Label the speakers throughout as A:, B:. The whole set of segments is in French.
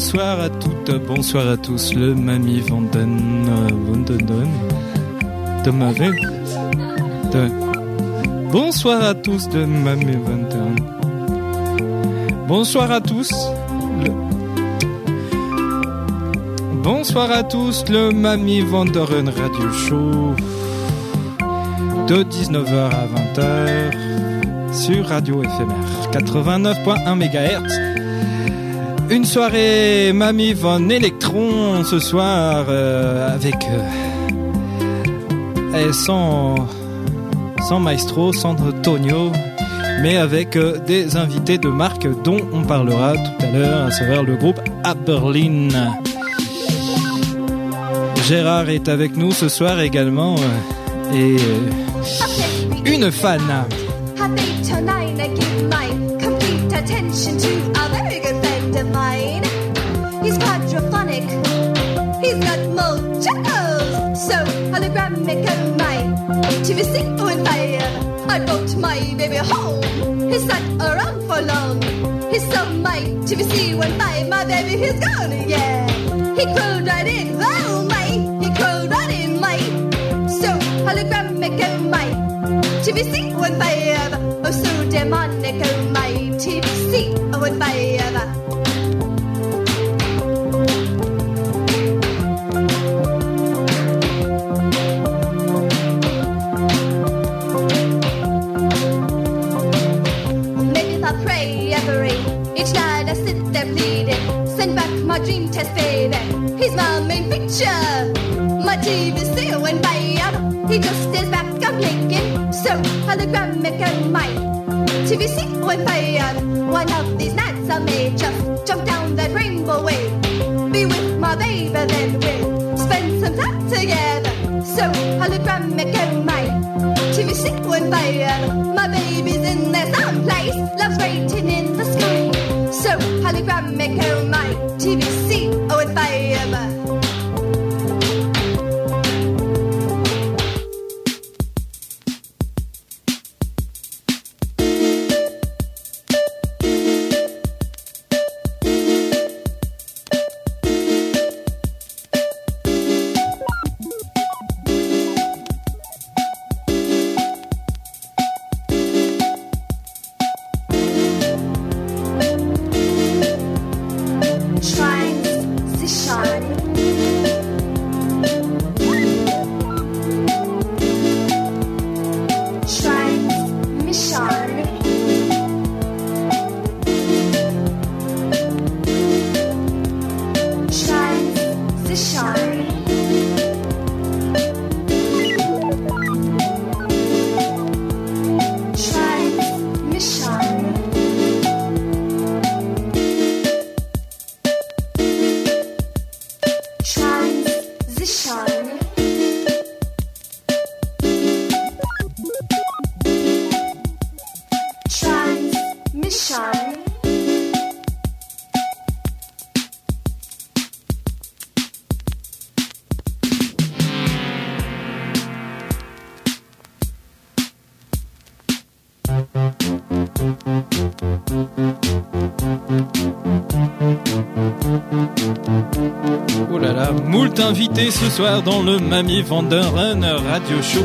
A: Bonsoir à toutes, bonsoir à tous, le Mamie Vanden, Vanden, de Mavé. De... Bonsoir à tous de Mamie Vanden. Bonsoir à tous. le- Bonsoir à tous, le Mamie Vanderen Radio Show. De 19h à 20h sur Radio FMR 89.1 MHz. Une soirée Mamie Von Electron ce soir euh, avec euh, et sans sans Maestro, sans Tonio, mais avec euh, des invités de marque dont on parlera tout à l'heure, à savoir le groupe Aberlin. Gérard est avec nous ce soir également et une fan.
B: I brought my baby home. He sat around for long, he saw my TVC went by, my baby he's gone, yeah. He crawled right in, oh my, he crawled right in my. So hologramic oh my. TVC on fire, oh so demonic, oh my TVC on fire. TVC went by He just stays back, I'm blinking. So hologramic and my TVC went by One of these nights I may just jump down that rainbow way. Be with my baby, then we'll spend some time together. So hologramic and my TVC went by My baby's in there someplace. Love's waiting in the sky. So hologramic oh my TVC and fire.
A: Invités ce soir dans le Mamie Vanderen Radio Show.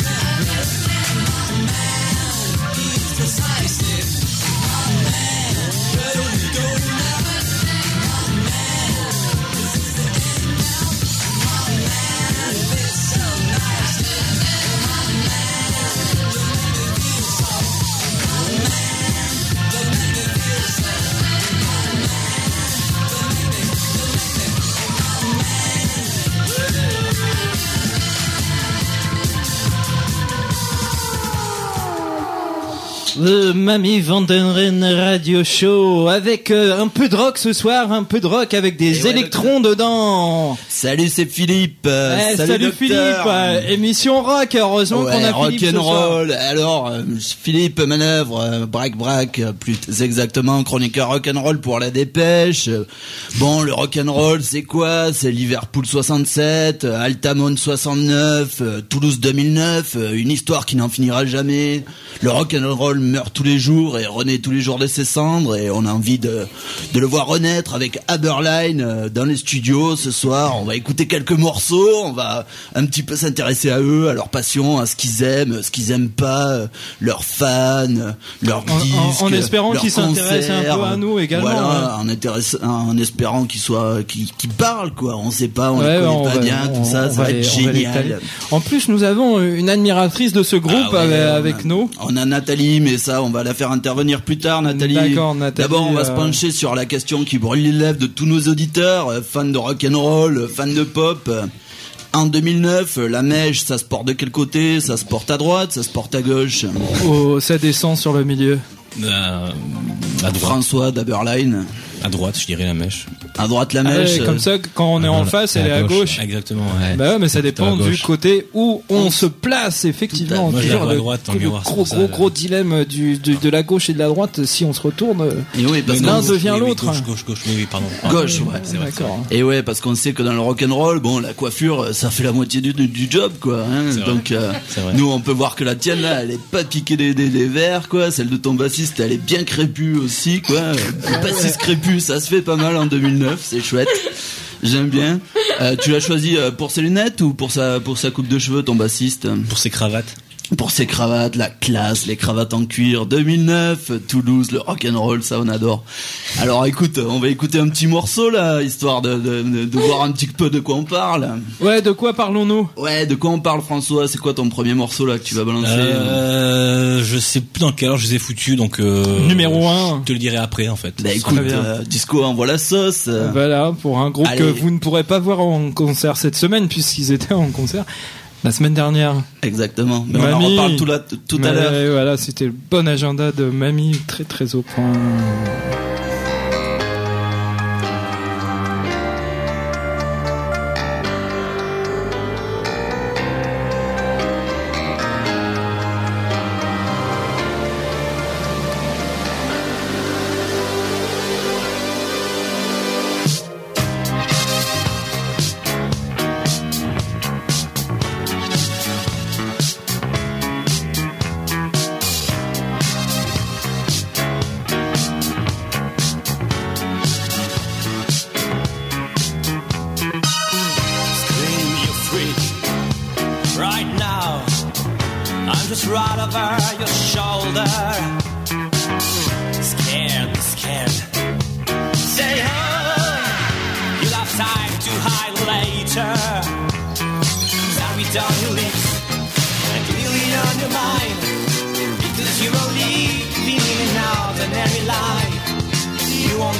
A: Le Mamie Vandenren Radio Show avec euh, un peu de rock ce soir, un peu de rock avec des
C: ouais,
A: électrons dedans.
C: Salut, c'est Philippe. Euh,
A: Eh, salut
C: docteur.
A: Philippe, euh, émission rock, heureusement
C: Ouais,
A: qu'on a Philippe ce soir.
C: rock'n'roll. Alors, euh, Philippe Manœuvre, euh, brac, euh, plus exactement chroniqueur rock'n'roll pour la dépêche. Euh, Bon, le rock'n'roll, c'est quoi? C'est Liverpool 67, euh, Altamont 69, euh, Toulouse 2009, euh, une histoire qui n'en finira jamais. Le rock'n'roll meurt tous les jours et renaît tous les jours de ses cendres et on a envie de, de le voir renaître avec Haberline euh, dans les studios ce soir. On va écouter quelques morceaux, on va un petit peu s'intéresser à eux, à leur passion, à ce qu'ils aiment, ce qu'ils aiment pas, euh, leurs fans, euh, leurs
A: En- en-
C: disques,
A: en espérant qu'ils s'intéressent un peu à nous également,
C: Voilà, en, intéress- en espérant qu'ils soient, qu'ils qu'ils parlent quoi. On sait pas, on
A: Ouais,
C: les connaît
A: on
C: pas
A: va-
C: bien,
A: on-
C: tout ça, ça va être
A: va les
C: génial.
A: caler. En plus, nous avons une admiratrice de ce groupe
C: Ah ouais,
A: avec,
C: a-
A: avec nous.
C: On a Nathalie, mais ça, on va la faire intervenir plus tard, Nathalie.
A: D'accord, Nathalie,
C: D'abord, on va se
A: euh,
C: pencher sur la question qui brûle les lèvres de tous nos auditeurs, euh, fans de rock and roll, euh, fans de pop. En 2009, euh, la mèche, ça se porte de quel côté? Ça se porte à droite, ça se porte à gauche?
A: Oh, ça descend sur le milieu.
D: Euh, à droite.
C: François d'Aberline.
D: À droite, je dirais la mèche.
C: À droite la
A: Ah ouais,
C: mèche. euh,
A: comme ça, quand on est en face, elle est à gauche.
D: Exactement, ouais.
A: Bah ouais, mais ça dépend du
D: gauche.
A: côté où on se place, effectivement.
D: Moi,
A: Toujours le-
D: droite en
A: le
D: miroir, c'est
A: gros, gros, gros dilemme du, du- de la gauche et de la droite. Si on se retourne, euh,
C: oui,
A: l'un devient
D: oui, oui,
A: l'autre.
D: Gauche, gauche, gauche, oui, oui, pardon.
C: Gauche, ouais.
D: C'est vrai.
C: Et ouais, parce qu'on sait que dans le rock and roll, bon, la coiffure, euh, ça fait la moitié du, du job, quoi. hein. Donc, euh, nous, on peut voir que la tienne là, elle est pas piquée des, des, des verres, quoi. Celle de ton bassiste, elle est bien crépue aussi, quoi. Bassiste crépu, ça se fait pas mal en 2009, c'est chouette. J'aime bien. Euh, tu l'as choisi euh, pour ses lunettes ou pour sa pour sa coupe de cheveux, ton bassiste?
D: Pour ses cravates.
C: Pour ses cravates, la classe, les cravates en cuir. 2009, Toulouse, le rock and roll, ça on adore. Alors écoute, on va écouter un petit morceau là, histoire de, de, de- de voir un petit peu de quoi on parle.
A: Ouais, de quoi parlons-nous?
C: Ouais, de quoi on parle François? C'est quoi ton premier morceau là que tu vas balancer?
D: Euh, je sais plus dans quel ordre je les ai foutus, donc euh,
A: Numéro un.
D: Je te le dirai après, en fait.
C: Bah écoute, euh, Disco envoie la sauce.
A: Voilà, pour un groupe
C: Allez.
A: que vous ne pourrez pas voir en concert cette semaine, puisqu'ils étaient en concert la semaine dernière.
C: Exactement. Mais on en
A: Mamie.
C: reparle tout, la- tout à l'heure.
A: Voilà, c'était le bon agenda de Mamie, très très au point.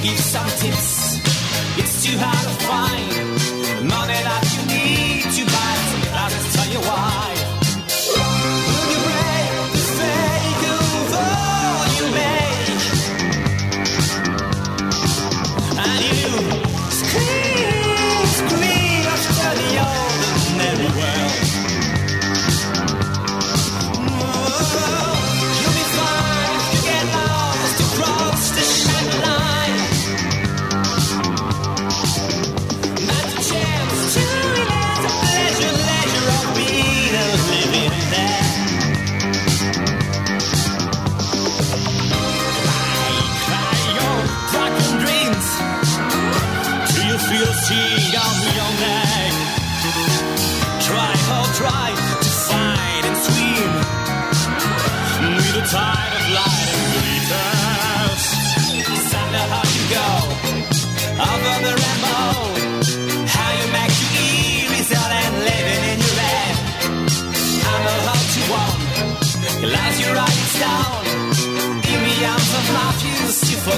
E: Give some tips. It's too hard to find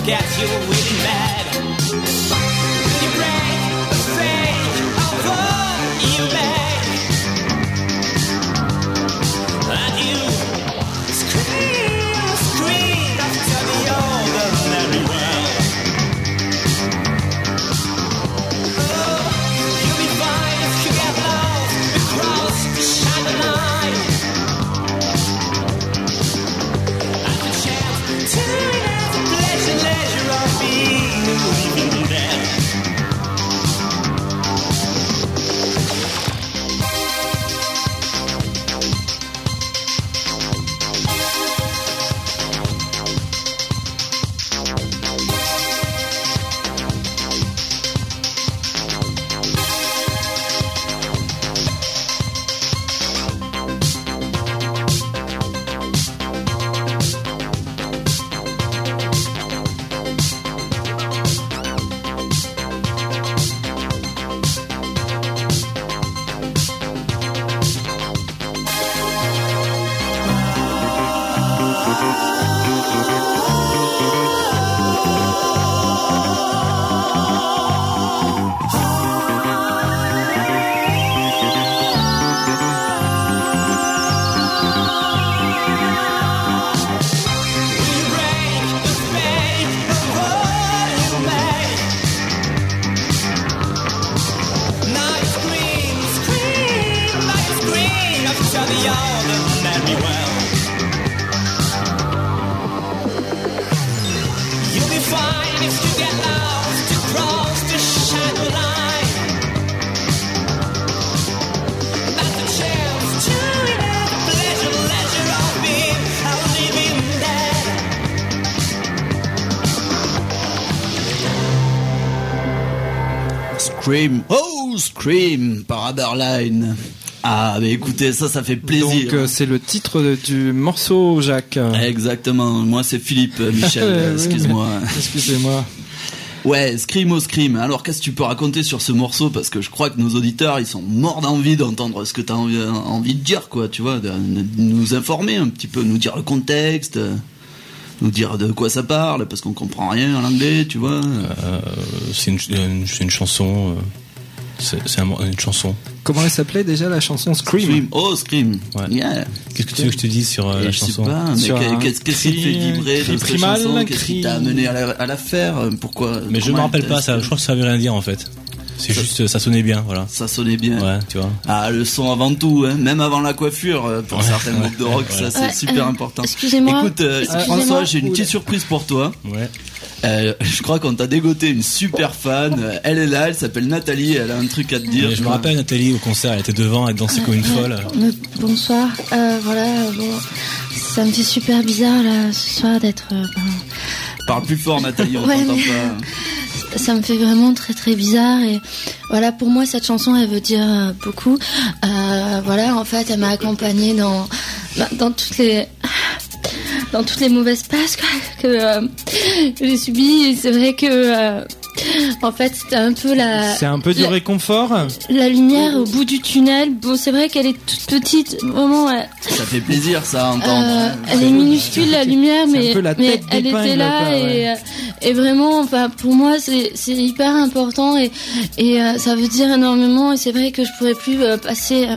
E: look at you. Scream. Oh, Scream
C: par Aberline. Ah, mais écoutez, ça, ça fait plaisir.
A: Donc euh, c'est le titre de- du morceau, Jacques.
C: Exactement. Moi, c'est Philippe, euh, Michel. Excuse-moi.
A: Excusez-moi.
C: Ouais, Scream au Scream. Alors, qu'est-ce que tu peux raconter sur ce morceau? Parce que je crois que nos auditeurs, ils sont morts d'envie d'entendre ce que tu as envie, envie de dire, quoi. Tu vois, de, de nous informer un petit peu, nous dire le contexte, euh, nous dire de quoi ça parle, parce qu'on comprend rien en anglais, tu vois.
D: Euh, c'est une, une- c'est une chanson. euh, c'est c'est un une chanson.
A: Comment elle s'appelait déjà la chanson Scream,
C: Scream. Oh, Scream.
D: Ouais.
C: Yeah.
D: Qu'est-ce que tu veux que je te dise sur euh, la chanson
C: qu'est-ce qui te fait vibrer cette chanson? Qu'est-ce qui t'a amené à la, à la faire? Pourquoi
D: Mais je me
C: comment
D: rappelle
C: elle
D: pas, ça, je crois que ça veut rien dire en fait. C'est juste, ça sonnait bien, voilà.
C: Ça sonnait bien.
D: Ouais, tu vois.
C: Ah, le son avant tout, hein. même avant la coiffure, euh, pour
D: Ouais,
C: certains
D: ouais,
C: groupes de rock, ça c'est
F: Ouais,
C: super
F: euh,
C: important.
F: excusez-moi.
C: Écoute, euh. François, j'ai une petite surprise pour toi.
D: Ouais.
C: Euh, je crois qu'on t'a dégoté une super fan. Elle est là, elle s'appelle Nathalie, elle a un truc à te dire.
D: Mais je me rappelle Nathalie au concert, elle était devant, elle dansait comme une folle.
F: Bonsoir. Euh, voilà, bon, ça me fait super bizarre là ce soir d'être. euh, ben,
C: Parle plus fort, Nathalie, on
F: Ouais,
C: t'entend
F: mais-
C: pas.
F: Ça me fait vraiment très très bizarre et voilà pour moi cette chanson elle veut dire euh, beaucoup. Euh, voilà en fait elle m'a accompagnée dans dans- toutes les dans toutes les mauvaises passes que euh, j'ai subies et c'est vrai que en fait c'était un peu la
A: C'est un peu du
F: la-
A: réconfort.
F: la lumière au bout du tunnel. Bon, c'est vrai qu'elle est toute petite, vraiment. Elle,
C: Ça fait plaisir, ça, à entendre.
F: euh, elle est minuscule la lumière, mais,
A: peu la
F: mais elle était là
A: quoi, ouais.
F: et, euh, et vraiment, enfin, pour moi, c'est c'est hyper important et et euh, ça veut dire énormément. Et c'est vrai que je pourrais plus euh, passer.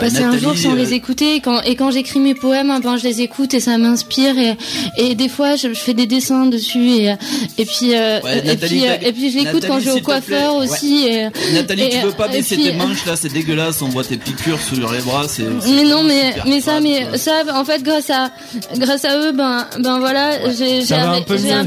C: Ouais,
F: passer un
C: Nathalie,
F: jour sans
C: euh,
F: les écouter et quand et quand j'écris mes poèmes hein, ben je les écoute et ça m'inspire et et des fois je, je fais des dessins dessus et et puis euh,
C: Ouais,
F: et
C: Nathalie,
F: puis euh, et puis je l'écoute quand je vais au coiffeur
C: Ouais.
F: aussi et
C: Nathalie,
F: et,
C: tu veux pas baisser
F: puis,
C: tes manches là, c'est dégueulasse, on voit tes piqûres sur les bras, c'est. c'est
F: mais non, mais mais ça, mais
C: quoi.
F: ça, en fait, grâce à grâce à eux, ben ben voilà, j'ai
A: Ça
F: j'ai
A: va un peu
F: j'ai j'ai- ouais.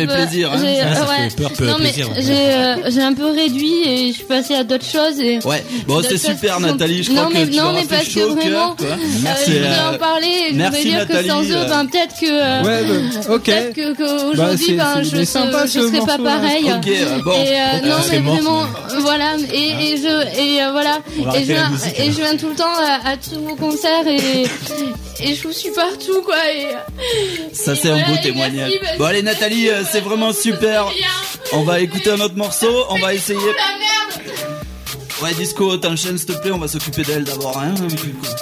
D: peu ouais.
F: j'ai j'ai un peu réduit et je suis passée à d'autres choses et.
C: Ouais, bon, c'est super, Nathalie, je crois que
F: non, mais parce que vraiment,
C: cœur,
F: euh,
C: Merci,
F: je voulais
C: euh,
F: en parler. et Je
C: merci,
F: voulais dire
C: Nathalie,
F: que sans eux, ben peut-être que. euh,
A: Ouais, bah.
F: Peut-être que
A: Bah,
F: qu'aujourd'hui,
A: c'est-
F: ben, je,
A: ce
F: serais pas
A: morceau-là.
F: pareil.
C: Euh, bon.
F: Et euh, non, mais
D: mort,
F: vraiment, voilà. Et, et je et euh, voilà. Et je viens
D: musique,
F: et
D: hein.
F: je viens tout le temps à, à tous vos concerts et et je vous suis partout quoi. Et,
C: Ça c'est
F: voilà,
C: un beau témoignage.
F: merci,
C: Bon allez Nathalie, c'est vraiment super. On va écouter un autre morceau, on va essayer. Ouais Disco, t'enchaînes s'il te plaît, on va s'occuper d'elle d'abord. Hein
F: Puss,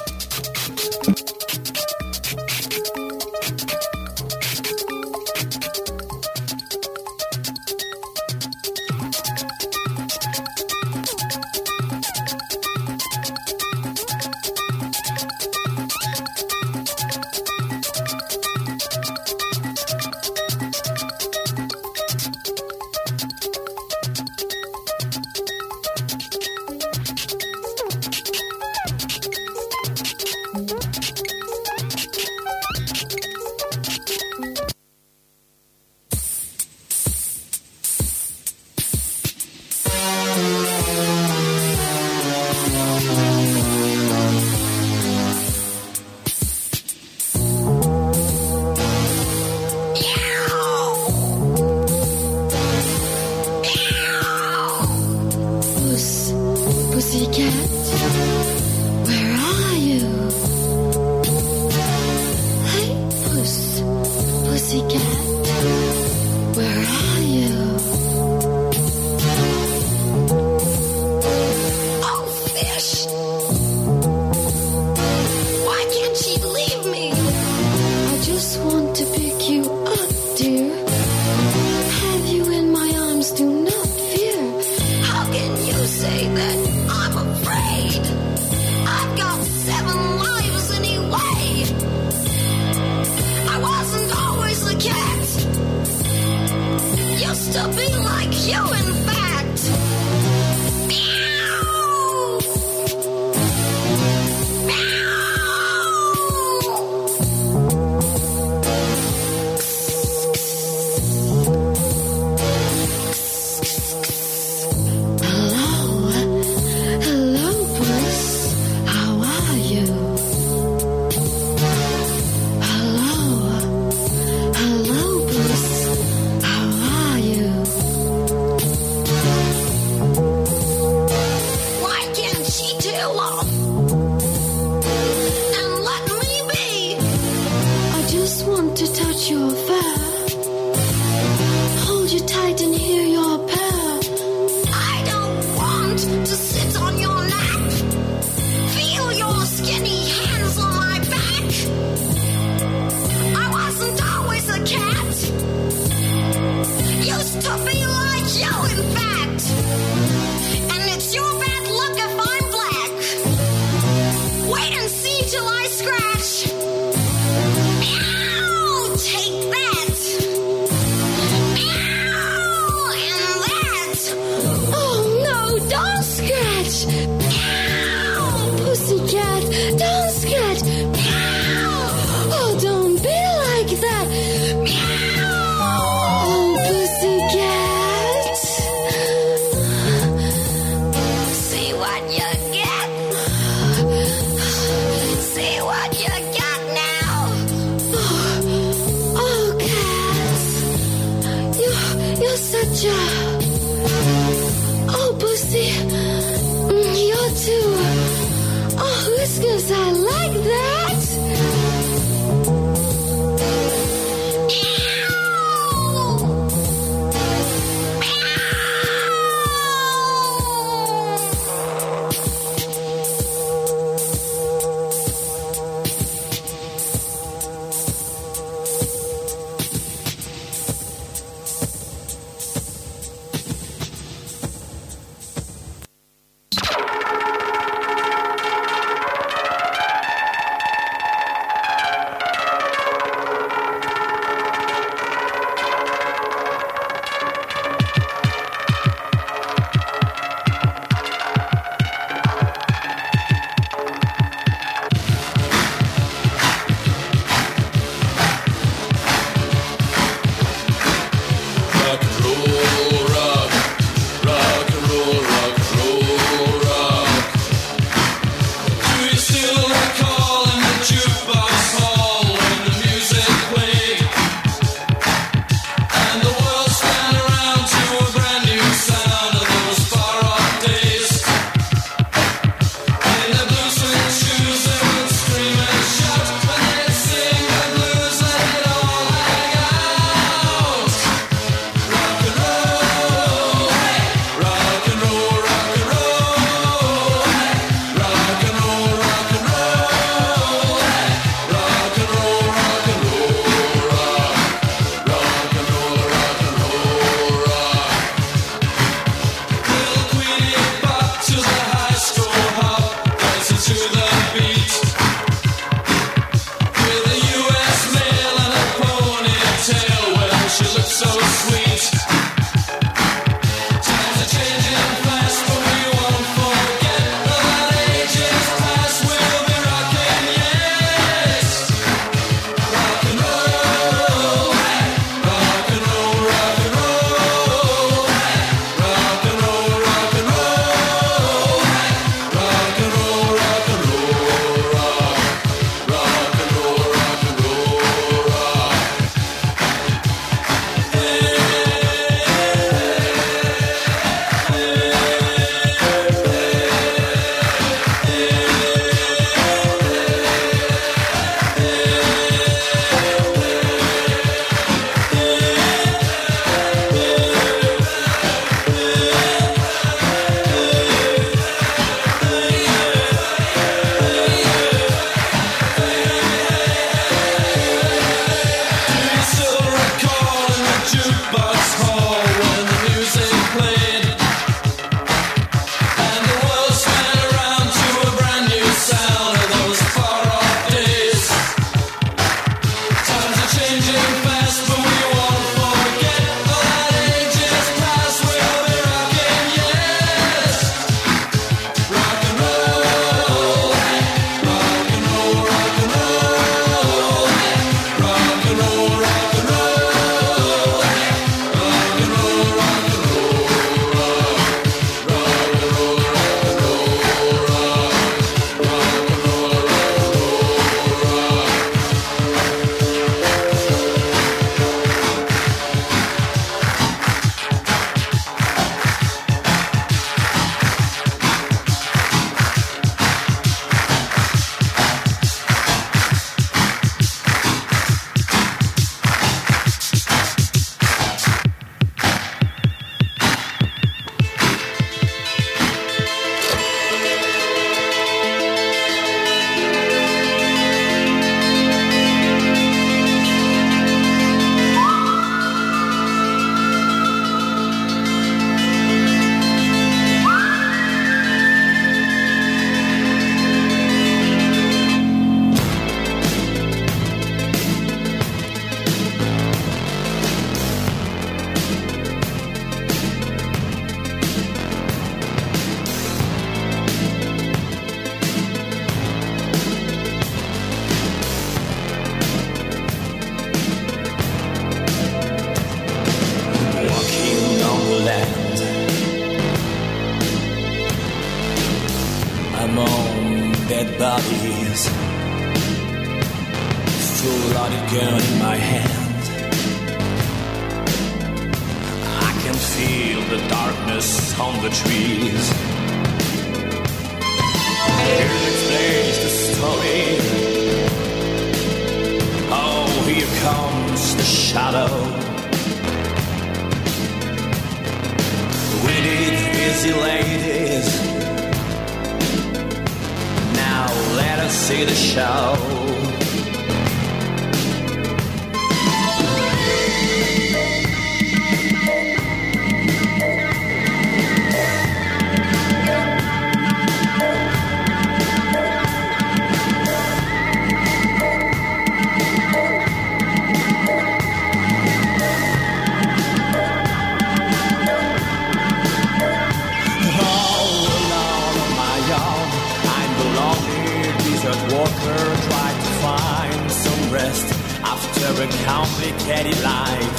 E: Life.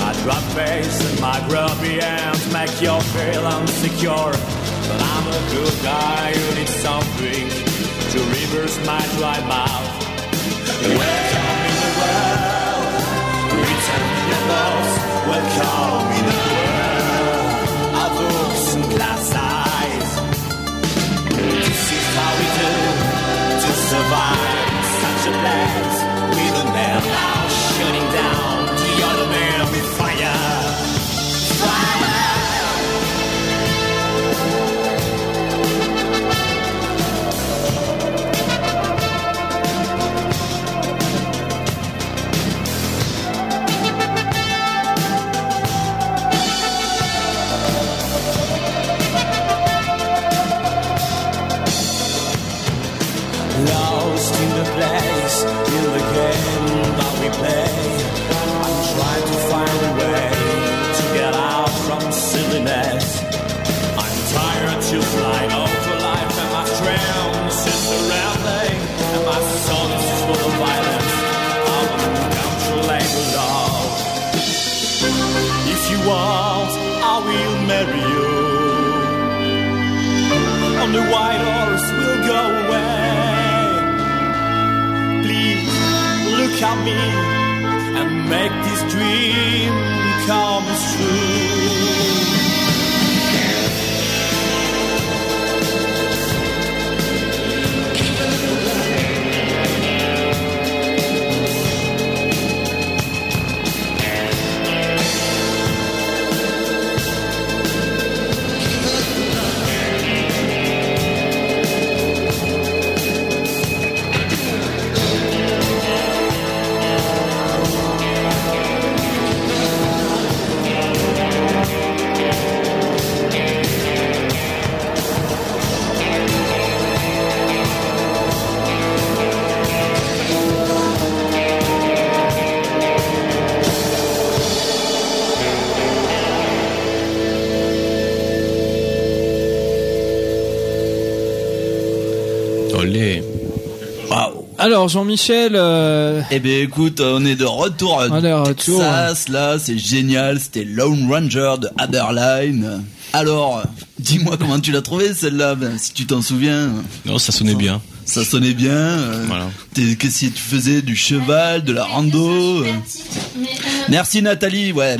E: My drug face and my grubby hands make you feel insecure. But I'm a good guy who needs something to reverse my dry mouth. Welcome in the world, return your loss. Welcome in the world of books and glass eyes. This is how we do to survive such a place. With a man now shutting down marry you. On the white horse, we'll go away. Please look at me and make this dream come true.
A: Alors Jean-Michel, euh,
C: Eh bien écoute, on est de retour à
A: On est de retour.
C: Texas, là, c'est génial, c'était Lone Ranger de Haberline. Alors, dis-moi comment tu l'as trouvé celle-là, ben, si tu t'en souviens.
D: Non, ça sonnait bien.
C: Ça sonnait bien. euh,
D: Voilà.
C: Qu'est-ce que tu faisais Du cheval, de la rando euh. Merci Nathalie, ouais.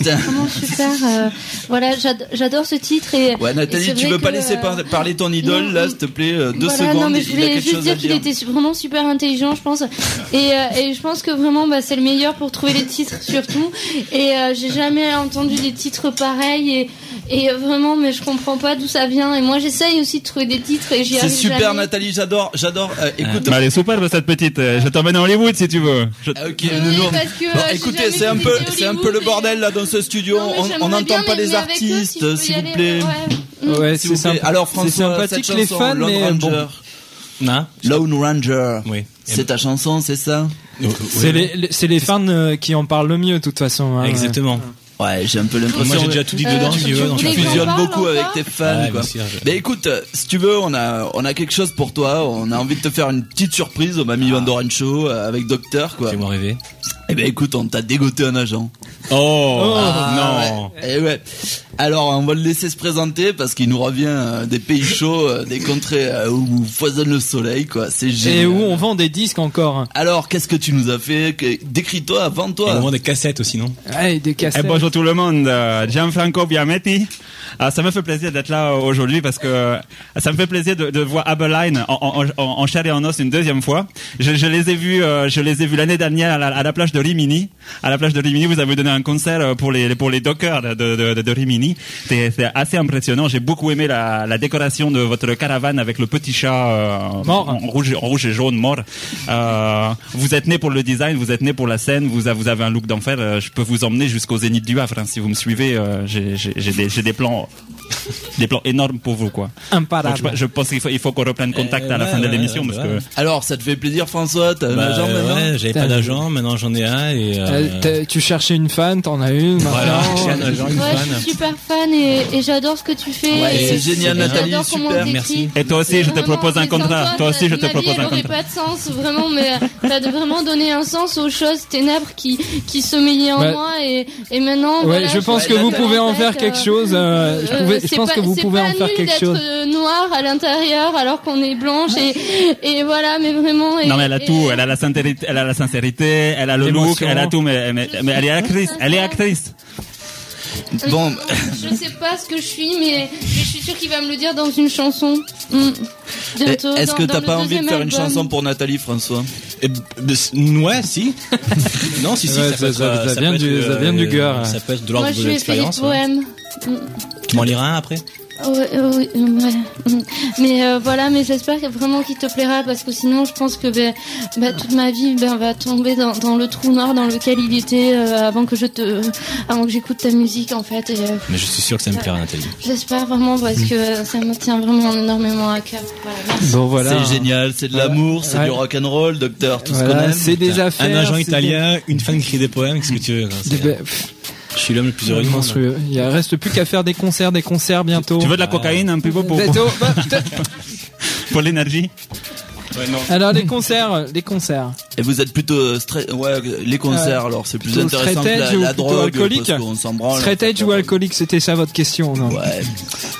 F: Vraiment super. euh, voilà, j'ad- j'adore ce titre et.
C: Ouais Nathalie,
F: c'est
C: tu veux pas
F: que,
C: laisser
F: euh,
C: par- parler ton idole
F: non,
C: là,
F: non.
C: s'il te plaît, euh, deux
F: voilà,
C: secondes.
F: non, mais je voulais juste dire qu'il était vraiment super intelligent, je pense. Et, euh, et je pense que vraiment, bah, c'est le meilleur pour trouver les titres, surtout. Et euh, j'ai jamais entendu des titres pareils. Et, et vraiment, mais je comprends pas d'où ça vient. Et moi, j'essaye aussi de trouver des titres et j'y
C: C'est
F: arrive
C: super
F: jamais.
C: Nathalie, j'adore, j'adore. Euh, écoute,
G: Bah, elle est superbe cette petite. Je t'emmène à Hollywood si tu veux. Je-
C: Ah, ok,
F: Oui,
C: nous, on-
F: parce que,
C: Bon,
F: euh, j'ai
C: écoutez, c'est un peu, c'est un peu le bordel là dans ce studio.
F: Non,
C: on- n'entend pas les artistes, s'il vous plaît.
F: ouais.
A: c'est sympa.
C: Alors
A: c'est
C: François,
A: sympathique
C: cette
A: les
C: chanson,
A: fans,
C: Lone
A: mais bon,
C: Ranger. Lone Ranger.
D: Oui.
C: C'est ta chanson, c'est ça?
A: C'est les, les- c'est les fans euh, qui en parlent le mieux, de toute façon. hein.
D: Exactement.
C: Ouais, j'ai un peu l'impression.
D: Moi j'ai déjà tout dit
F: Euh,
D: dedans,
F: tu-
D: si
F: tu
D: tu veux.
C: Tu fusionnes beaucoup avec tes fans,
D: Ouais,
C: quoi.
D: je-
C: Mais écoute, si tu veux, on a, on a quelque chose pour toi. On a envie de te faire une petite surprise au Mamie Van Doren Show euh, avec Docteur, quoi.
D: Fais-moi rêver.
C: Eh ben écoute, on t'a dégoté un agent.
D: Oh,
C: Ah,
D: non.
C: ouais. Eh ouais. Alors, on va le laisser se présenter parce qu'il nous revient euh, des pays chauds, euh, des contrées euh, où foisonne le soleil, quoi. C'est génial.
A: Et où on vend des disques encore.
C: Alors, qu'est-ce que tu nous as fait? Que- Décris-toi,
D: Et
C: vends-toi.
D: on vend des cassettes aussi, non?
A: Ouais, des
G: Eh,
A: cassettes.
G: bonjour tout le monde, euh, Gianfranco Biametti. Ah, ça me fait plaisir d'être là euh, aujourd'hui parce que euh, ça me fait plaisir de, de voir Abeline en, en, en, chair et en os une deuxième fois. Je, je les ai vus, euh, je les ai vus l'année dernière à la, à la plage de Rimini. À la plage de Rimini, vous avez donné un concert pour les pour les dockers de, de, de, Rimini. C'est assez impressionnant. J'ai beaucoup aimé la, la décoration de votre caravane avec le petit chat euh,
A: Mort.
G: en rouge, en rouge et jaune mort. Euh, vous êtes né pour le design, vous êtes né pour la scène, vous, avez- vous avez un look d'enfer. Je peux vous emmener jusqu'au Zénith du Havre hein, si vous me suivez. euh, j'ai des, j'ai des plans, も des plans énormes pour vous quoi. Donc,
A: Imparable.
G: je, je pense qu'il faut, il faut qu'on reprenne contact
D: Euh,
G: à la
D: ouais,
G: fin de
D: ouais,
G: l'émission
D: ouais,
G: parce
D: ouais.
G: que
C: Alors, ça te fait plaisir, François T'as un
D: Bah,
C: agent maintenant
D: ouais, j'avais pas d'agent, maintenant j'en ai un et
A: Euh,
D: euh,
A: tu cherchais une fan, t'en as une.
D: voilà, j'ai un agent, une
F: Ouais,
D: fan.
F: je suis super fan et, et j'adore ce que tu fais.
C: C'est génial, Nathalie,
F: j'adore comment
C: super,
D: merci.
G: Et toi aussi, je te propose un contrat. Toi aussi, je te propose un contrat.
F: pas de sens, vraiment, mais t'as vraiment donné un sens aux choses ténèbres qui, qui sommeillaient en
A: Ouais.
F: moi et, maintenant.
A: Ouais, je pense que vous pouvez en faire quelque
F: euh,
A: chose. euh, je,
F: euh,
A: pouvais- je
F: c'est
A: pense
F: pas-
A: que vous
F: c'est
A: pouvez en faire
F: nul
A: quelque
F: d'être,
A: chose.
F: euh, noir à l'intérieur alors qu'on est blanche et, et voilà, mais vraiment. et-
G: non mais elle a
F: et-
G: tout, elle a la sincérité, elle a la sincérité, elle a le look, elle a tout, mais, mais, mais elle est actrice, elle est actrice.
C: Bon,
F: Je sais pas ce que je suis, mais je suis sûre qu'il va me le dire dans une chanson. Mm. Bientôt.
C: est-ce que t'as pas envie de faire une chanson pour Nathalie, François?
D: Eh ouais, si. non, si, si.
A: Ouais,
D: ça, être, euh,
A: vient du- ça
D: euh,
A: vient du cœur.
D: Ça peut être de
F: Moi,
D: l'ordre
F: je
D: de
F: lui ai fait des
D: l'expérience. ouais.
F: poèmes. Mm.
D: Tu m'en liras un après
F: Ouais, euh, oui, ouais. Mm. Mais euh, voilà, mais j'espère vraiment qu'il te plaira parce que sinon, je pense que ben, ben, toute ma vie ben, va tomber dans, dans le trou noir dans lequel il était euh, avant que je te, avant que j'écoute ta musique en fait. Et euh,
D: Mais je suis sûr que ça me plaira, Nathalie.
F: j'espère vraiment parce que euh, ça me tient vraiment énormément à cœur. Voilà.
A: Bon voilà.
C: C'est génial, c'est de l'amour, c'est
A: Ouais.
C: du rock'n'roll, docteur, tout ce qu'on aime.
A: c'est des affaires.
D: Un agent italien, une fan qui écrit des poèmes, qu'est-ce que tu veux Je suis l'homme le plus heureux du monde.
A: monstrueux. Il reste plus qu'à faire des concerts, des concerts bientôt.
G: Tu veux de la cocaïne un peu pour, pour,
A: Bientôt. Bah,
G: pour l'énergie
A: Alors les concerts, les concerts.
C: Et vous êtes plutôt euh, straight, ouais, les concerts, alors c'est plus intéressant que
A: straight
C: la,
A: edge ou
C: la drogue,
A: alcoolique
C: parce qu'on s'en branle.
A: Straight edge ou alcoolique, c'était ça votre question, non?
C: Ouais.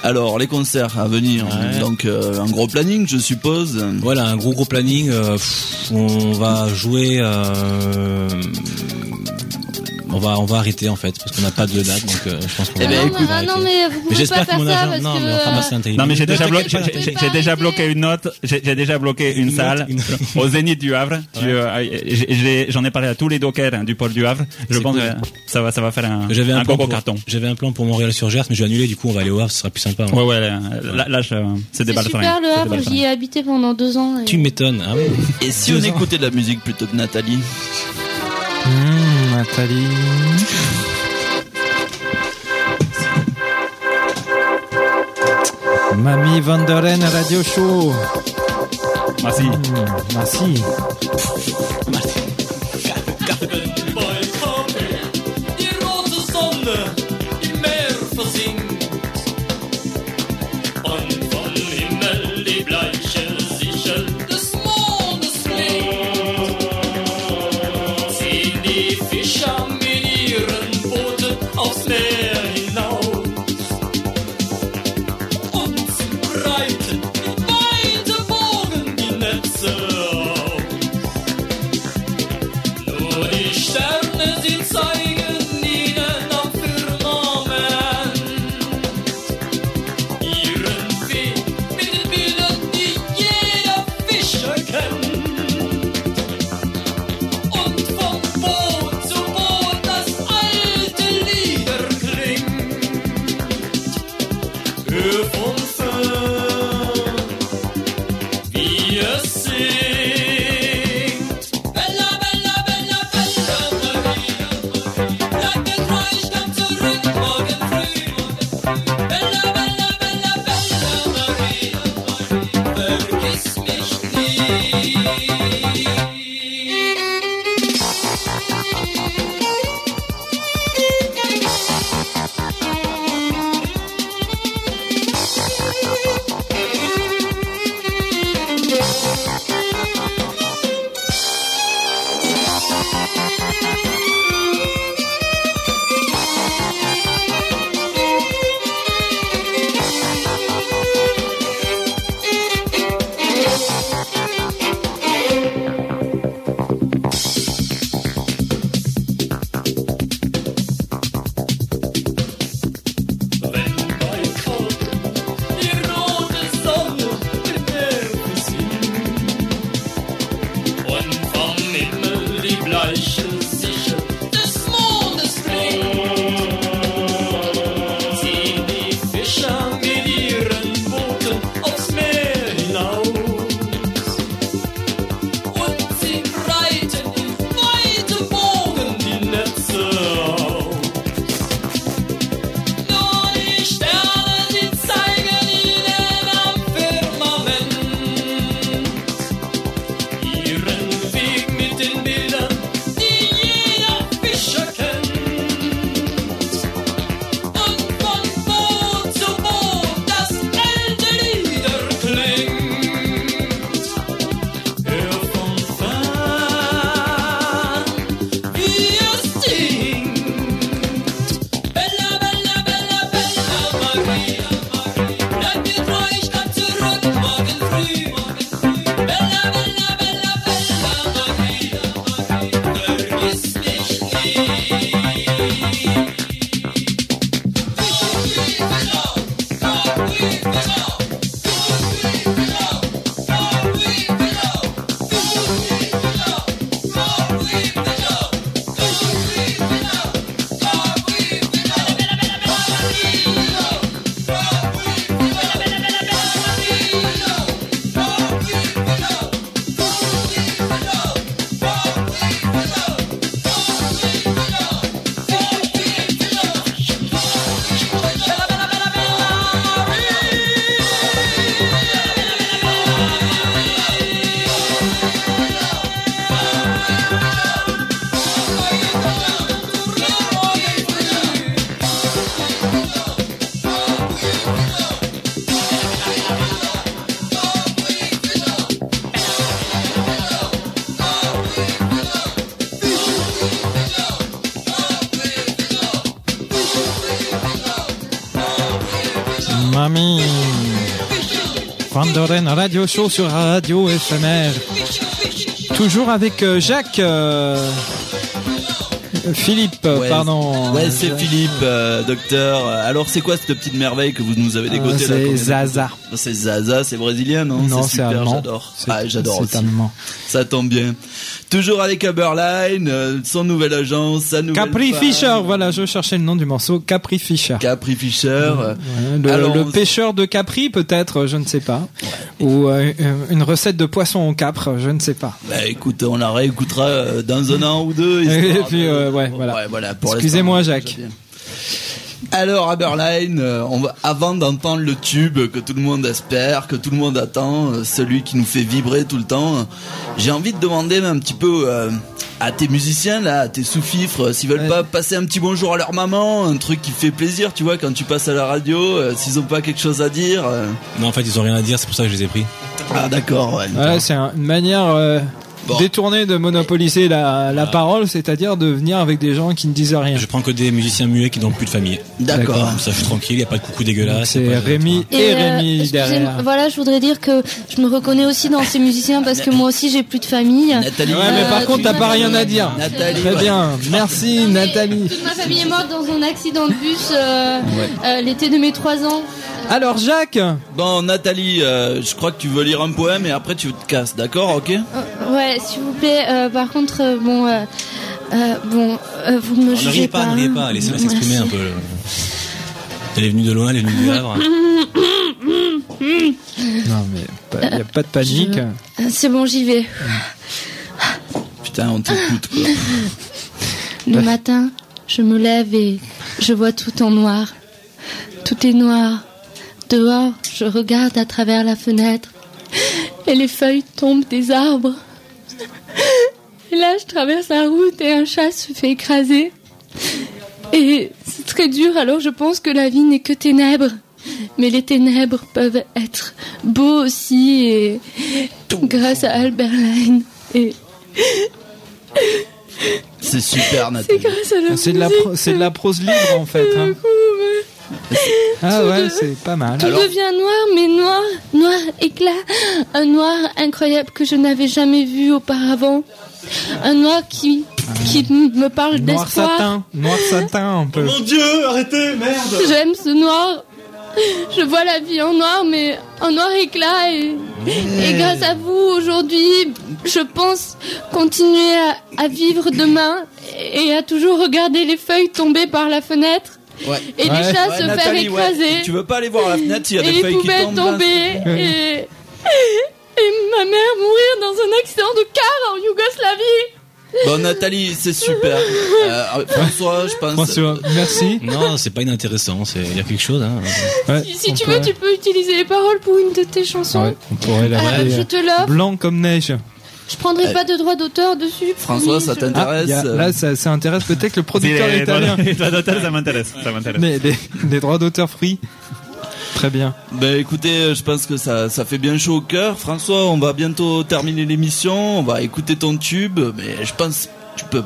C: Alors les concerts à venir,
D: Ouais.
C: donc euh, un gros planning, je suppose.
D: Voilà, un gros gros planning. euh, pff, on va jouer. On va on va arrêter en fait parce qu'on n'a pas de date donc euh, je pense qu'on
C: Eh
D: va,
C: ben,
F: non,
D: va
F: ah, non,
D: arrêter.
F: mais vous pouvez pas faire ça parce
D: Non,
F: que.
D: mais enfin, moi, c'est intelligent.
G: Non mais j'ai déjà bloqué, j'ai- déjà bloqué une note, j'ai déjà bloqué une
D: Une
G: salle
D: note, une-
G: au Zénith du Havre. Tu, euh, J'en ai parlé à tous les dockers hein, du pôle du Havre. Je pense
D: cool.
G: que ça va, ça va faire un,
D: J'avais un,
G: un
D: pour,
G: carton.
D: J'avais un plan pour Montréal sur Gers mais je vais annuler du coup on va aller au Havre, ce sera plus sympa. hein.
G: Ouais ouais, là, c'est des balles de
F: super le Havre, j'y ai habité pendant deux ans.
D: Tu m'étonnes. Oui.
C: Et si on écoutait de la musique plutôt que Nathalie?
A: Mmh, Nathalie. Mamie Vanderen Radio Show.
G: Merci.
A: Mmh, merci. Van Doren Radio Show sur Radio FMR. Toujours avec euh, Jacques. euh, Philippe,
C: Ouais,
A: pardon.
C: Ouais, c'est Philippe, euh, docteur. Alors, c'est quoi cette petite merveille que vous nous avez dégoté
A: Euh, c'est Zaza.
C: C'est Zaza, c'est brésilien, non
A: Non,
C: c'est
A: allemand.
C: j'adore.
A: C'est-
C: Ah, j'adore
A: C'est
C: aussi.
A: allemand.
C: Ça tombe bien. Toujours avec Uberline, euh, son nouvelle agence, sa nouvelle
A: Capri
C: femme.
A: Fisher, voilà, je cherchais le nom du morceau. Capri Fisher.
C: Capri Fisher. euh,
A: Ouais, le,
C: Alors,
A: le pêcheur de Capri, peut-être, je ne sais pas. Ou une recette de poisson au capre, je ne sais pas.
C: Bah écoute, on la réécoutera dans un an ou deux.
A: Et puis,
C: de-
A: euh, ouais, voilà.
C: voilà, pour
A: Excusez-moi, Jacques.
C: Alors, Aberline, euh, on va, avant d'entendre le tube que tout le monde espère, que tout le monde attend, euh, celui qui nous fait vibrer tout le temps, j'ai envie de demander un petit peu euh, à tes musiciens, là, à tes sous-fifres, s'ils veulent
A: Ouais.
C: pas passer un petit bonjour à leur maman, un truc qui fait plaisir, tu vois, quand tu passes à la radio, euh, s'ils ont pas quelque chose à dire. euh.
D: Non, en fait, ils ont rien à dire, c'est pour ça que je les ai pris.
C: Ah, d'accord, ouais.
A: Ouais, c'est un- une manière euh,
C: Bon.
A: détournée de monopoliser la, la parole, c'est-à-dire de venir avec des gens qui ne disent rien.
D: Je prends que des musiciens muets qui n'ont plus de famille.
C: D'accord.
D: Comme ça, je suis tranquille, il n'y a pas de coucou dégueulasse.
A: C'est Rémi et,
F: euh,
A: Rémi derrière.
F: Voilà, je voudrais dire que je me reconnais aussi dans ces musiciens parce que moi aussi j'ai plus de famille.
C: Nathalie.
A: Ouais, mais par
F: Euh,
A: contre, t'as pas rien à dire.
C: Nathalie,
A: Très
C: ouais.
A: bien, merci Nathalie.
F: Toute ma famille est morte dans un accident de bus euh, euh, l'été de mes 3 ans.
A: Alors Jacques,
C: Bon, Nathalie, euh, je crois que tu veux lire un poème et après tu te casses, d'accord, ok
F: Euh, ouais, s'il vous plaît. euh, par contre, euh, bon, euh, euh, bon, euh, vous me
D: Alors, Ne
F: jugez
D: riez pas, ne riez
F: hein.
D: pas, laissez-la s'exprimer un peu. Elle est venue de loin, elle est venue du Havre.
A: non mais il y a pas de panique.
F: Euh, C'est bon, j'y vais.
C: Putain, on t'écoute, quoi.
F: Le matin, je me lève et je vois tout en noir. Tout est noir. Dehors, je regarde à travers la fenêtre et les feuilles tombent des arbres. Et là, je traverse la route et un chat se fait écraser. Et c'est très dur, alors je pense que la vie n'est que ténèbres. Mais les ténèbres peuvent être beaux aussi et grâce à Albert Line. Et
C: C'est super,
F: c'est
C: Nathalie.
F: grâce à la
A: C'est de la prose libre en fait. hein.
F: que-
A: Ah ouais, c'est pas mal.
F: Tout devient noir, mais noir, noir éclat. Un noir incroyable que je n'avais jamais vu auparavant. Un noir qui, qui m- me parle
A: Noir
F: d'espoir.
A: satin, noir satin un peu.
C: Dieu, arrêtez, merde
F: J'aime ce noir. Je vois la vie en noir, mais en noir éclat. Et, et grâce à vous, aujourd'hui, je pense continuer à, à vivre demain et à toujours regarder les feuilles tomber par la fenêtre. Et
A: Ouais.
F: les chats
C: Ouais,
F: se faire écraser.
C: Tu veux pas aller voir la fenêtre s'il y a
F: et
C: des
F: les
C: feuilles qui
F: poubelles
C: tombent là
F: tomber et, et ma mère mourir dans un accident de car en Yougoslavie.
C: Bon, Nathalie, c'est super. Euh, François, je pense.
A: François, merci.
D: Non, c'est pas inintéressant, c'est- il y a quelque chose. Hein.
A: Ouais,
F: Si, tu
A: pourrait-
F: veux, tu peux utiliser les paroles pour une de tes chansons.
A: Ouais, on pourrait
F: Euh, je te l'offre.
A: blanc comme neige.
F: Je prendrai pas de droit d'auteur dessus.
C: François, ça
F: je-
C: t'intéresse
A: Ah, a-
C: euh,
A: là, ça, ça intéresse peut-être le producteur
G: les,
A: italien.
G: les droits d'auteur, ça m'intéresse. Ça m'intéresse.
A: Mais les, les droits d'auteur free. Très bien.
C: Ben écoutez, je pense que ça, ça fait bien chaud au cœur. François, on va bientôt terminer l'émission. On va écouter ton tube, mais je pense que tu peux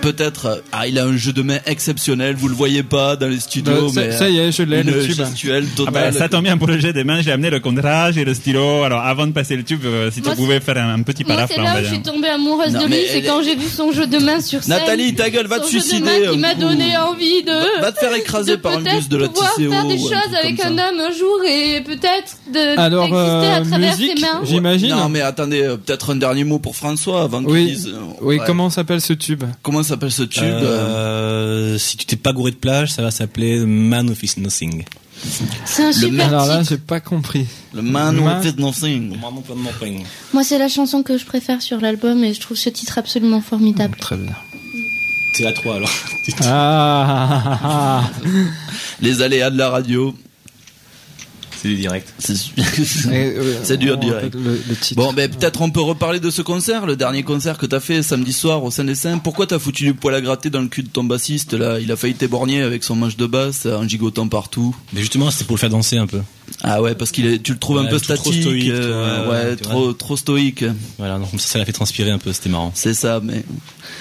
C: peut-être. Ah, il a un jeu de main exceptionnel. Vous le voyez pas dans les studios,
A: ça-
C: mais
A: ça y est, je l'ai,
C: une
A: le tube.
C: gestuelle
G: Ah
C: totale.
G: bah, ça tombe bien pour le jet des mains, j'ai amené le contrage et le stylo. Alors avant de passer le tube, euh, si
F: Moi,
G: tu pouvais faire un, un petit
F: Moi,
G: paraphe
F: c'est
G: là,
F: où je suis tombée amoureuse
C: Non,
F: de lui, c'est
C: elle-
F: quand j'ai vu son jeu de main sur scène.
C: Nathalie, ta gueule, va te
F: jeu
C: suicider.
F: main qui
C: un
F: m'a donné envie de.
C: Va- va te faire écraser par un
F: peut-être
C: bus de la
F: pouvoir
C: TCO
F: faire des choses avec un
C: ça.
F: homme un jour et peut-être de
A: Alors,
F: d'exister
A: euh,
F: à travers
A: musique,
F: ses mains.
A: j'imagine.
C: Non, mais attendez, euh, peut-être un dernier mot pour François avant qu'il dise.
A: oui. Comment s'appelle ce tube?
C: Comment s'appelle ce tube euh,
D: Euh, si tu t'es pas gouré de plage, ça va s'appeler Man of Is Nothing.
F: C'est un super
A: Alors là, j'ai pas compris.
C: Le Man Who Fit Nothing.
F: Moi, c'est la chanson que je préfère sur l'album et je trouve ce titre absolument formidable.
A: Très bien.
D: C'est la 3 alors.
A: Ah, ah, ah, ah.
C: Les aléas de la radio.
D: C'est du direct.
C: C'est
A: euh,
C: dur, direct.
A: rappelle Le, le titre.
C: Bon, ben peut-être on peut reparler de ce concert, le dernier concert que t'as fait samedi soir au sein des Saints. Pourquoi t'as foutu du poil à gratter dans le cul de ton bassiste là? Il a failli t'éborgner avec son manche de basse en gigotant partout.
D: Mais justement, c'était pour le faire danser un peu.
C: Ah ouais, parce qu'il est, tu le trouves un
D: Ouais,
C: peu
D: trop- trop
C: statique,
D: stoïque,
C: euh,
D: toi,
C: ouais,
D: tu
C: trop, trop stoïque.
D: Voilà, donc ça, ça l'a fait transpirer un peu, c'était marrant.
C: C'est ça, mais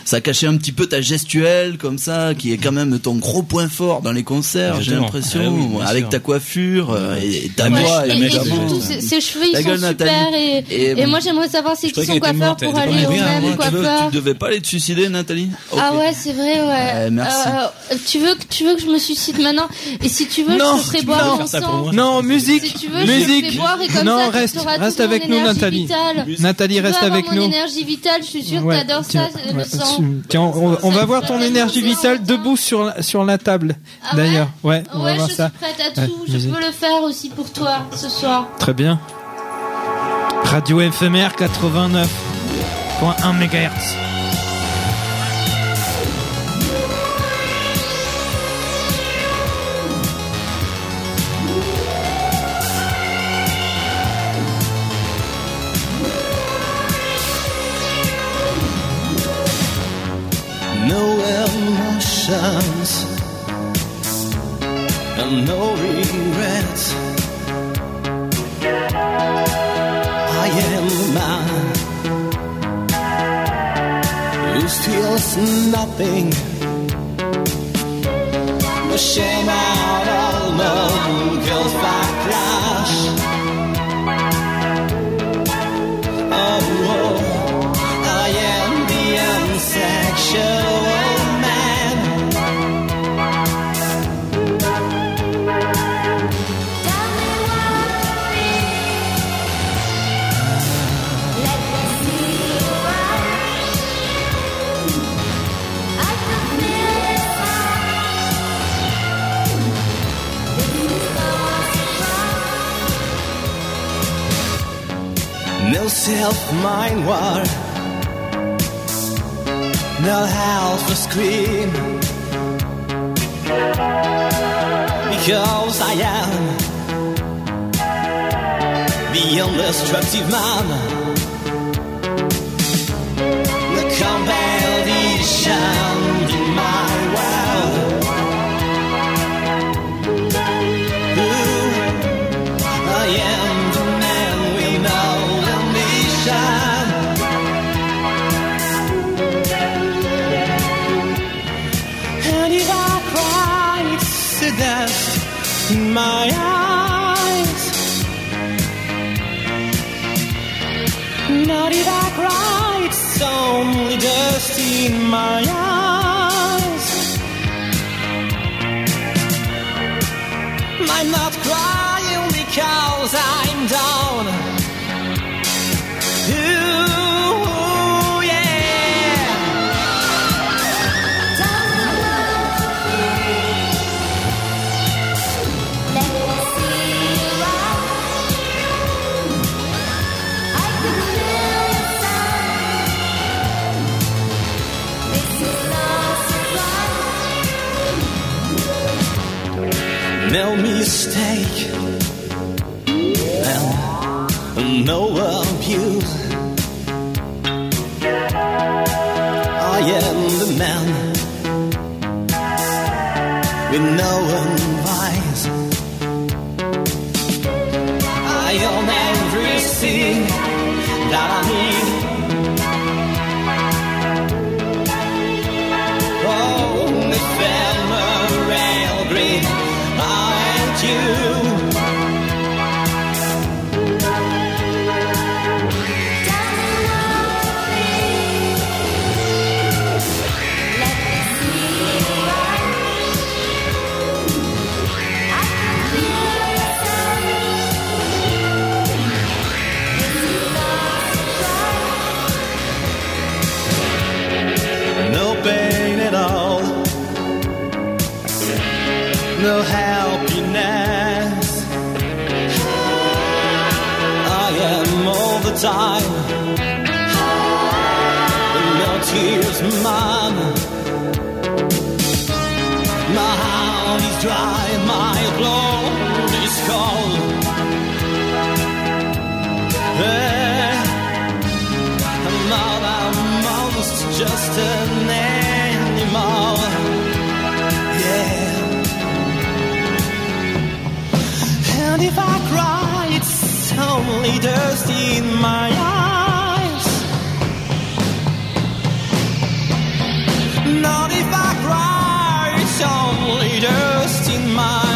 C: ça cachait un petit peu ta gestuelle comme ça, qui est quand même ton gros point fort dans les concerts. J'ai l'impression,
D: Ah oui,
C: avec
D: sûr.
C: ta coiffure euh, et, et voix,
D: la
F: et, et
D: mèche,
F: ses, cheveux, ils sont super.
C: Nathalie.
F: Et,
C: Et-
F: et moi, j'aimerais savoir c'est
D: Je
F: qui son coiffeur pour aller au même
C: tu, veux,
F: coiffeur.
C: tu devais pas aller te suicider, Nathalie
F: Ah ouais, c'est vrai, ouais.
C: Euh, merci.
F: Euh, tu veux que tu veux que je me suicide maintenant? Et si tu veux,
A: Non,
F: je te ferai boire mon
D: faire ça pour
F: sang.
D: moi.
A: Non, musique,
F: Si tu veux, je te
A: musique.
F: boire et comme
A: non,
F: ça,
A: reste, reste avec nous,
F: énergie
A: Nathalie.
F: vitale.
A: Nathalie, reste avec
F: mon
A: nous.
F: énergie vitale, je suis sûre que t'adores
A: tiens,
F: ça, le
A: ouais,
F: sang.
A: Tiens, on, va voir ton énergie vitale debout sur la, sur la table.
F: Ah
A: D'ailleurs, ouais, on va
F: Ouais,
A: voir
F: je
A: ça.
F: suis prête à tout. je peux le faire aussi pour toi ce soir.
A: Très bien. Radio éphémère 89.1 MHz.
E: no emotions and no regrets. I am the man who feels nothing. The shame out all known girls backlash. Oh, No self-mind war No help for scream Because I am The indestructible man my eyes. Not I cry, it's only dust in my eyes. I'm not and no abuse. I am the man with no advice. I own everything that I his. My heart is dry, my blood is cold. Hey, I'm not a monster, just an animal. Yeah. And if I cry, it's only dust in my eyes. just in my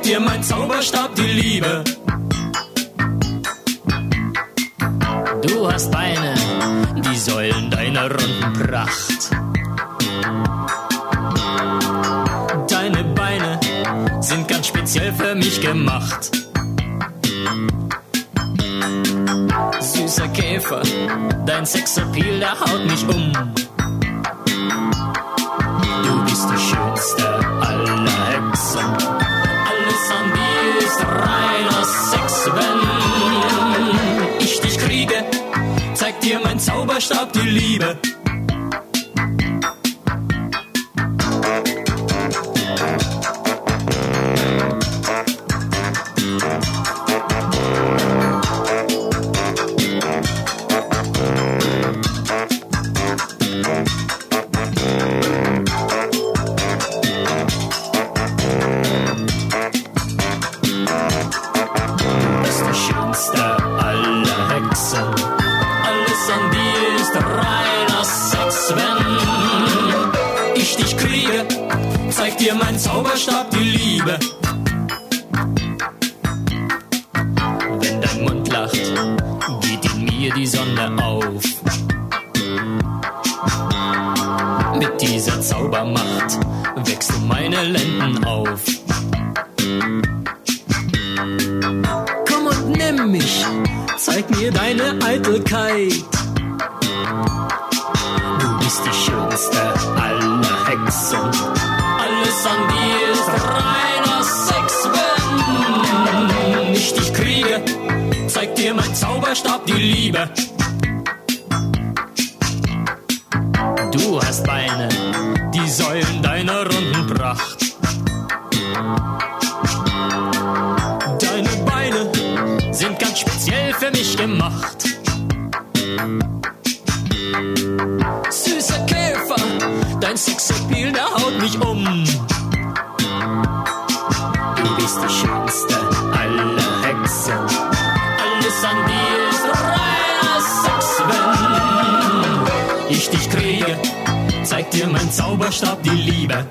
H: gibt dir mein Zauberstab die Liebe. Du hast Beine, die Säulen deiner runden Pracht. Deine Beine sind ganz speziell für mich gemacht. Süßer Käfer, dein Sexappeal, der haut mich um. Du bist der schönste aller Hexen. verstarb die Liebe. Zauberstab die Liebe.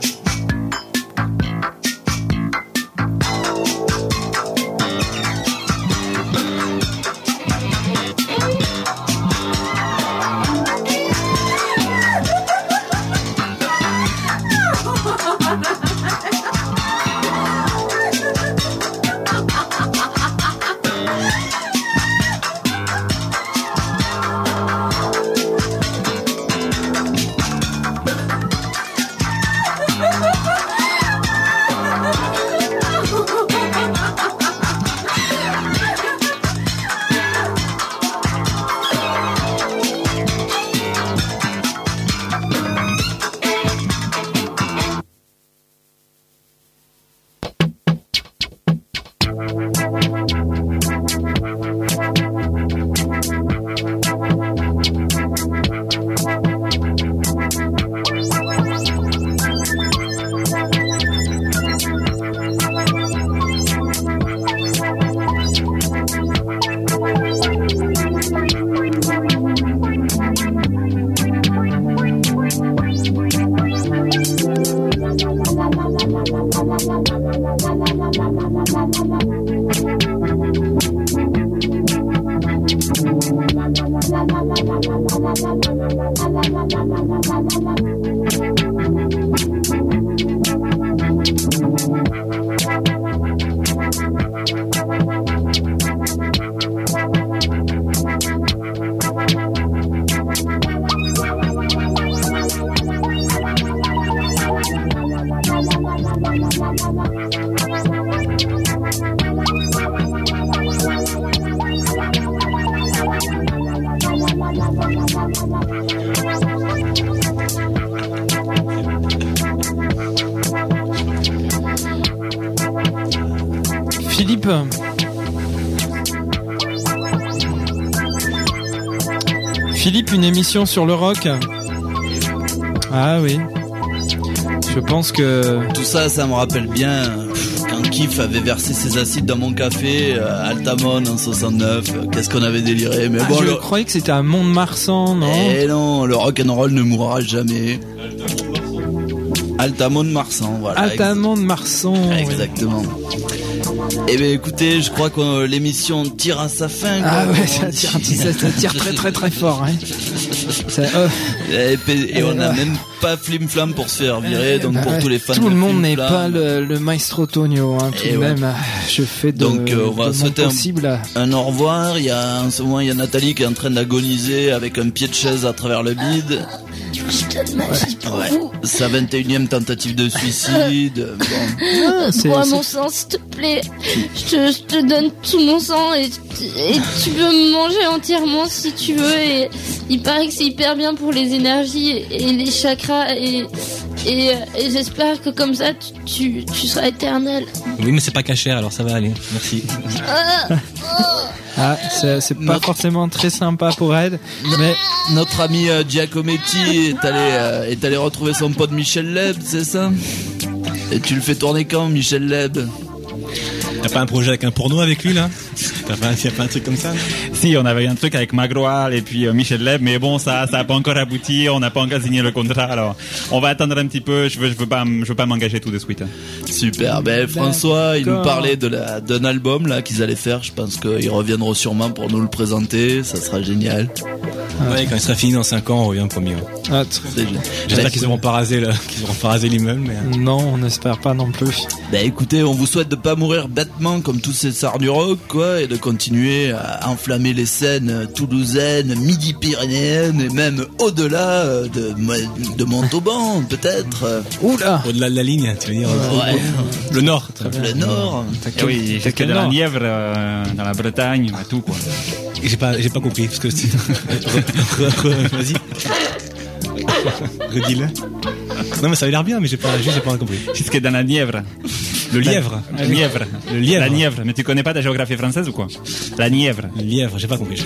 A: Philippe. Philippe, une émission sur le rock. Ah oui. Je pense que
C: Tout ça, ça me rappelle bien euh, quand Kif avait versé ses acides dans mon café, euh, Altamont en 69. euh, Qu'est-ce qu'on avait déliré. Mais
A: Ah,
C: bon,
A: je
C: le...
A: croyais que c'était à Mont-de-Marsan, non?
C: Eh non, le rock and roll ne mourra jamais. Altamont de Marsan, voilà.
A: Altamont de Marsan.
C: Ex- Exactement. Eh bien écoutez, je crois que l'émission tire à sa fin.
A: Ah ouais, ça tire, ça, ça tire très très très fort. Hein. Ça, euh,
C: Et, et on n'a même pas flim flam pour se faire virer, donc
A: bah,
C: pour
A: ouais,
C: tous les fans
A: tout
C: de
A: le monde n'est pas le, le maestro Tonio, hein, tout
C: ouais.
A: même. Je fais de,
C: Donc, euh, on va souhaiter un-. Un au revoir, il y a en ce moment il y a Nathalie qui est en train d'agoniser avec un pied de chaise à travers le bide.
F: Je donne ma vie pour
C: Ouais.
F: vous.
C: Sa 21e tentative de suicide. Bon.
A: Ah,
F: Bois
A: c'est-
F: mon sang, s'il te plaît. Je te, je te donne tout mon sang et, et tu peux me manger entièrement si tu veux. Et il paraît que c'est hyper bien pour les énergies et, et les chakras. Et, et, et j'espère que comme ça, tu, tu, tu seras éternel.
D: Oui, mais c'est pas cachère, alors ça va aller. Merci.
F: Ah,
A: Ah, c'est c'est pas
C: Notre-
A: forcément très sympa pour elle, mais
C: Notre ami euh, Giacometti est allé, euh, est allé retrouver son pote Michel Leb, c'est ça? Et tu le fais tourner quand, Michel Leb?
D: T'as pas un projet avec un porno avec lui, là T'as pas, y a pas un truc comme ça
G: Si, on avait un truc avec Magroal et puis euh, Michel Leb, mais bon, ça, ça a pas encore abouti, on n'a pas encore signé le contrat, alors on va attendre un petit peu. Je veux, je veux pas, m- je veux pas m'engager tout de suite.
C: Super. Ben François, il nous parlait de la d'un album là qu'ils allaient faire. Je pense qu'ils reviendront sûrement pour nous le présenter. Ça sera génial.
D: Ouais, quand il sera fini dans 5 ans, on revient promis. ouais.
A: ah,
D: J'espère
C: Ben,
D: qu'ils auront pas rasé, là, qu'ils auront pas rasé l'immeuble, mais.
A: non, on n'espère pas non plus.
C: Ben écoutez, on vous souhaite de pas mourir comme tous ces sards du rock, quoi. et de continuer à enflammer les scènes toulousaines, midi-pyrénéennes et même au-delà euh, de, de Montauban, peut-être.
A: Oula
D: Au-delà de la ligne, tu veux dire.
C: Ouais.
D: Le nord.
C: Le Nord.
A: T'as
G: Eh
A: quel-
G: oui, jusque de la
A: nord
G: Nièvre, euh, dans la Bretagne, bah, tout quoi.
D: J'ai pas, j'ai pas compris parce que. c'est- Vas-y. Redis-le. Non mais ça avait l'air bien, mais j'ai pas, juste j'ai pas compris.
G: Jusque dans la Nièvre.
D: Le lièvre.
G: La Nièvre.
D: Le lièvre.
G: La Nièvre. Mais tu connais pas la géographie française ou quoi? La Nièvre.
D: Le lièvre, j'ai pas compris. Je.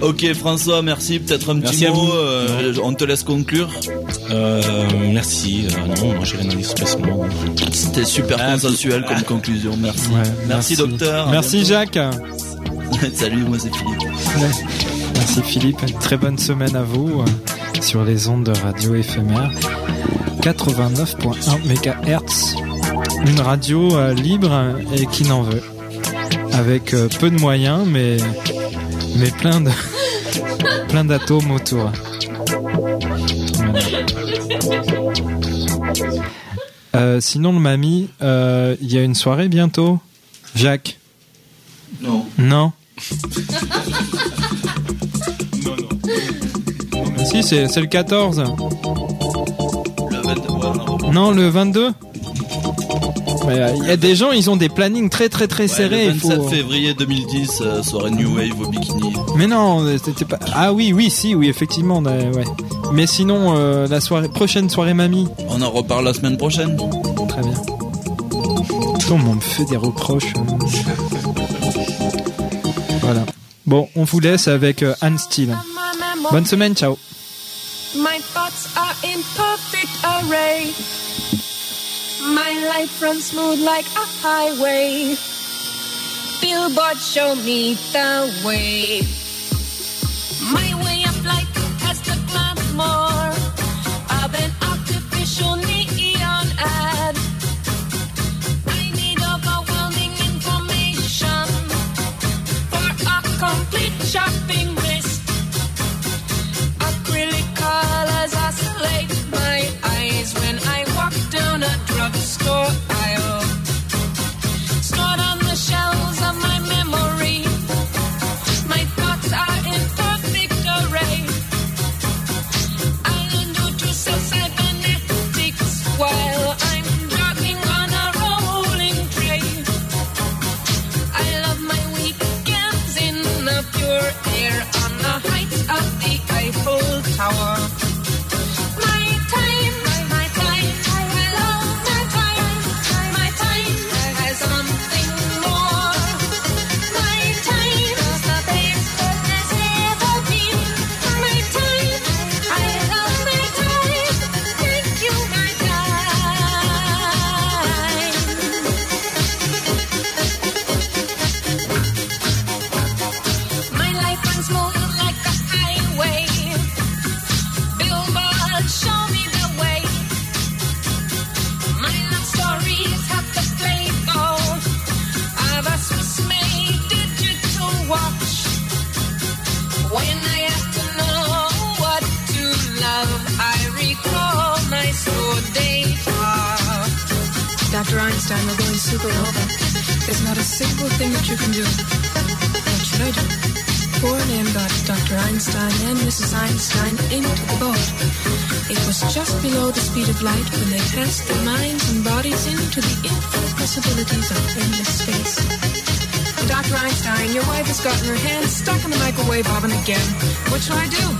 C: Ok François, merci. Peut-être un petit
D: Merci à
C: mot.
D: vous.
C: euh, on te laisse conclure.
D: Euh, merci. Euh, non, moi j'ai rien à dire spécialement.
C: C'était super
D: Ah,
C: consensuel comme conclusion. Merci.
A: Ouais,
C: merci, docteur.
A: Merci. Jacques.
C: Salut, moi c'est Philippe.
A: Ouais. Merci Philippe. Une très bonne semaine à vous sur les ondes de radio éphémère. 89.1 MHz. Une radio euh, libre et qui n'en veut. Avec euh, peu de moyens, mais, mais plein de plein d'atomes autour. Euh, sinon, le mamie, euh, il y a une soirée bientôt. Jacques?
C: Non.
A: Non? Si, c'est le 14.
C: Le 22, ouais, on a-
A: Non, le 22 Mais, euh, Il y a des gens, ils ont des plannings très très très
C: Ouais,
A: serrés.
C: le
A: il
C: 27
A: faut...
C: février 2010, euh, soirée New Wave au bikini.
A: Mais non, c'était pas. Ah oui, oui, si, oui, effectivement. euh, ouais. Mais sinon, euh, la soirée, prochaine soirée mamie.
C: On en reparle la semaine prochaine.
A: Très bien. Putain, on me fait des reproches. euh. Voilà. Bon, on vous laisse avec euh, Anne Steele. Bonne semaine, ciao.
I: My thoughts are in perfect array. My life runs smooth like a highway. Billboard show me the way. My way of life has the glamour of an artificial neon ad. I need overwhelming information for a complete shopping What
J: shall I do?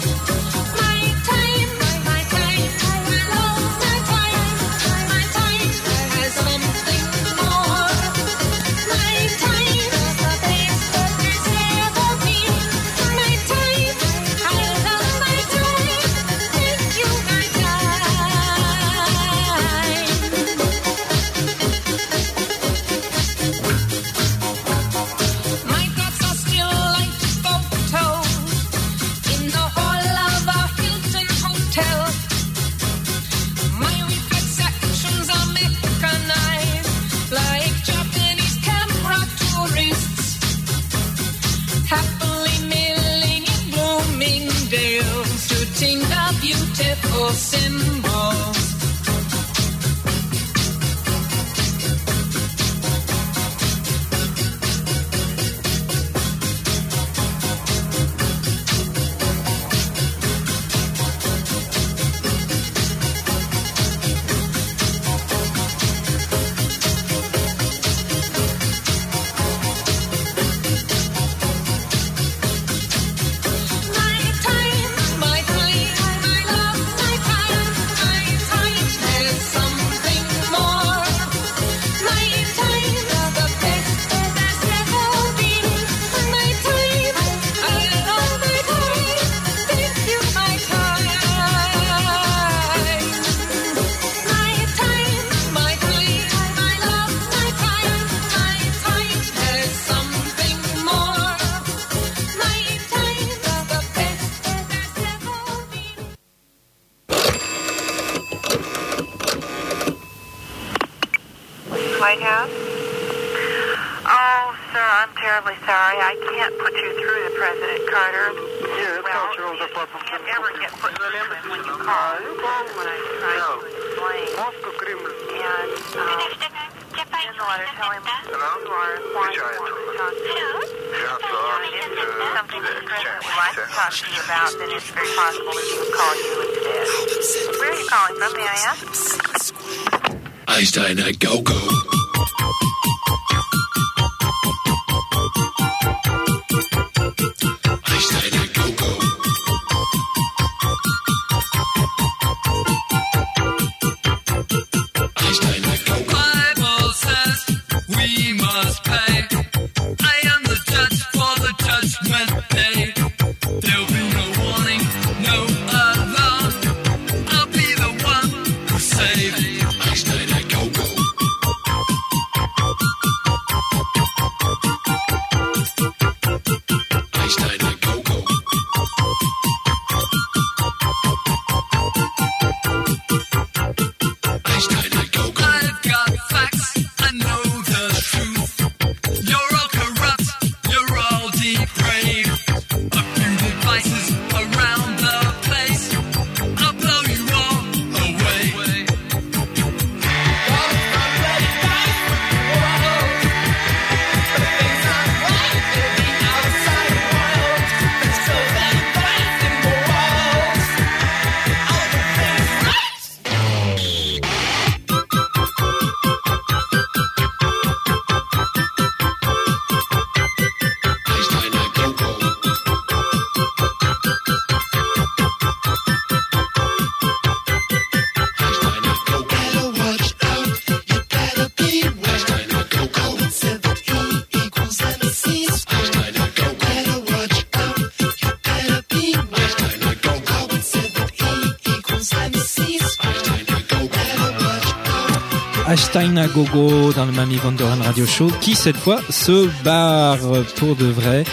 K: Einstein
A: à gogo dans le Mami Vandoren Radio Show qui cette fois se barre pour de vrai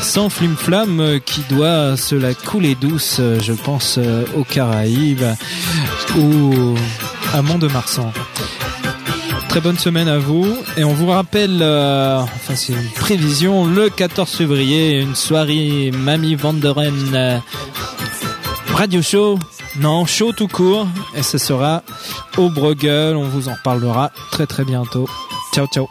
A: sans flume flamme qui doit se la couler douce je pense euh, aux Caraïbes ou à Mont-de-Marsan. Très bonne semaine à vous et on vous rappelle, euh, enfin c'est une prévision, le 14 février, une soirée Mami Vanderen euh, Radio Show, non, show tout court et ce sera au Bruegel. On vous en reparlera très très bientôt. Ciao ciao.